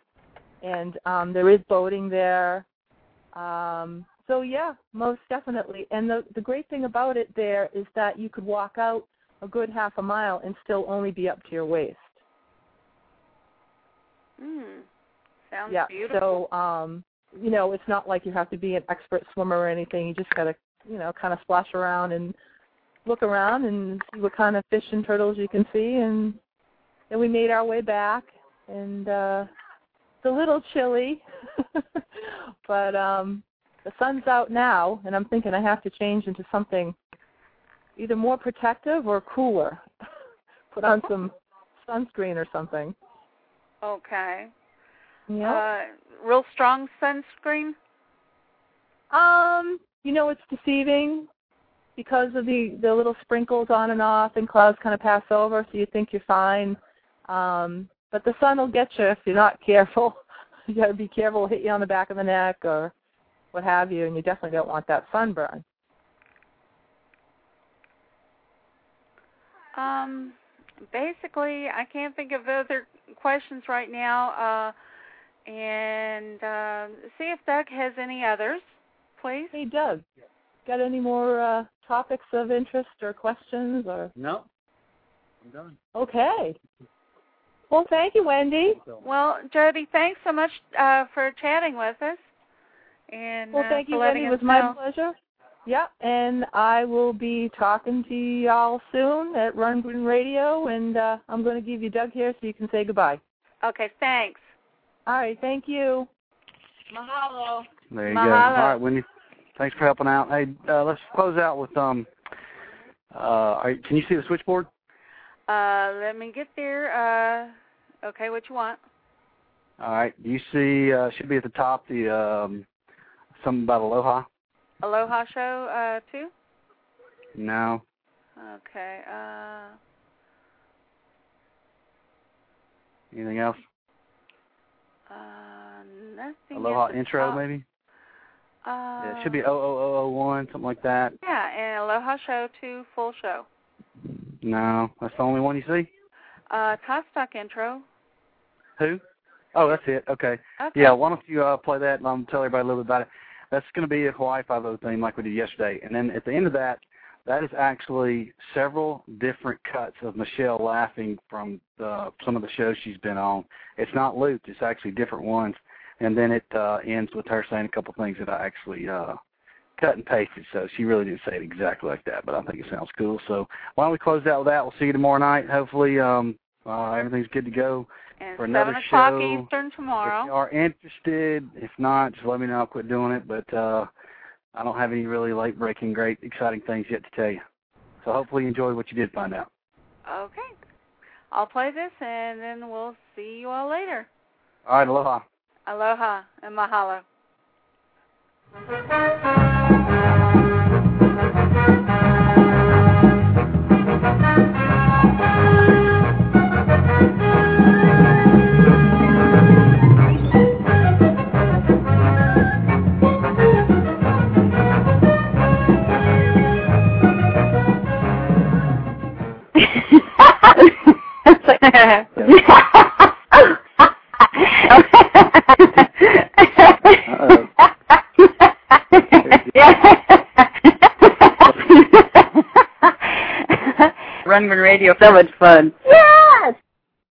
Speaker 6: and um, there is boating there. Um, so yeah, most definitely. And the the great thing about it there is that you could walk out a good half a mile and still only be up to your waist.
Speaker 3: Mm. Sounds
Speaker 6: yeah.
Speaker 3: beautiful.
Speaker 6: So um, you know, it's not like you have to be an expert swimmer or anything. You just gotta, you know, kind of splash around and look around and see what kind of fish and turtles you can see and then we made our way back and uh it's a little chilly but um the sun's out now and I'm thinking I have to change into something either more protective or cooler. Put on some sunscreen or something.
Speaker 3: okay.
Speaker 6: Yeah.
Speaker 3: Uh, real strong sunscreen.
Speaker 6: Um, you know it's deceiving because of the the little sprinkles on and off and clouds kind of pass over, so you think you're fine. Um, but the sun will get you if you're not careful. you got to be careful, it'll hit you on the back of the neck or what have you, and you definitely don't want that sunburn.
Speaker 3: Um, basically, I can't think of other questions right now. Uh, and uh, see if Doug has any others, please.
Speaker 6: Hey, Doug, got any more uh, topics of interest or questions or?
Speaker 2: No, I'm done.
Speaker 6: Okay. Well, thank you, Wendy.
Speaker 3: Well, Jody, thanks so much uh, for chatting with us. And
Speaker 6: Well,
Speaker 3: uh,
Speaker 6: thank
Speaker 3: for
Speaker 6: you, Wendy. It was my
Speaker 3: know.
Speaker 6: pleasure. Yeah, and I will be talking to y'all soon at Rundgren Radio, and uh, I'm going to give you Doug here so you can say goodbye.
Speaker 3: Okay, thanks.
Speaker 6: All right, thank you.
Speaker 3: Mahalo.
Speaker 2: There you go.
Speaker 3: Mahalo.
Speaker 2: All right, Wendy. Thanks for helping out. Hey, uh, let's close out with um. Uh, are, can you see the switchboard?
Speaker 3: Uh, let me get there. Uh, okay, what you want?
Speaker 2: All right. Do you see? Uh, should be at the top the um, something about Aloha.
Speaker 3: Aloha Show uh, two.
Speaker 2: No.
Speaker 3: Okay. Uh,
Speaker 2: Anything else?
Speaker 3: uh, nothing.
Speaker 2: Aloha intro
Speaker 3: top.
Speaker 2: maybe.
Speaker 3: Uh,
Speaker 2: Yeah, it should be 00001, something like that.
Speaker 3: Yeah, and Aloha Show two full show.
Speaker 2: No, that's the only one you see.
Speaker 3: Uh, Toddstock intro.
Speaker 2: Who? Oh, that's it. Okay.
Speaker 3: Okay.
Speaker 2: Yeah, why don't you uh, play that and I'll tell everybody a little bit about it. That's going to be a Hawaii Five-O theme like we did yesterday. And then at the end of that, that is actually several different cuts of Michelle laughing from uh, some of the shows she's been on. It's not looped. It's actually different ones. And then it uh, ends with her saying a couple things that I actually uh, cut and pasted. So she really didn't say it exactly like that, but I think it sounds cool. So why don't we close out with that? We'll see you tomorrow night. Hopefully um, uh, everything's good to go.
Speaker 3: and
Speaker 2: for another
Speaker 3: seven o'clock
Speaker 2: show.
Speaker 3: Eastern
Speaker 2: If you
Speaker 3: tomorrow.
Speaker 2: are interested, if not, just let me know. I'll quit doing it. But uh, I don't have any really late breaking, great, exciting things yet to tell you. So hopefully you enjoyed what you did find out.
Speaker 3: Okay. I'll play this and then we'll see you all later.
Speaker 2: All right, aloha.
Speaker 3: Aloha and mahalo.
Speaker 7: Radio, so much fun.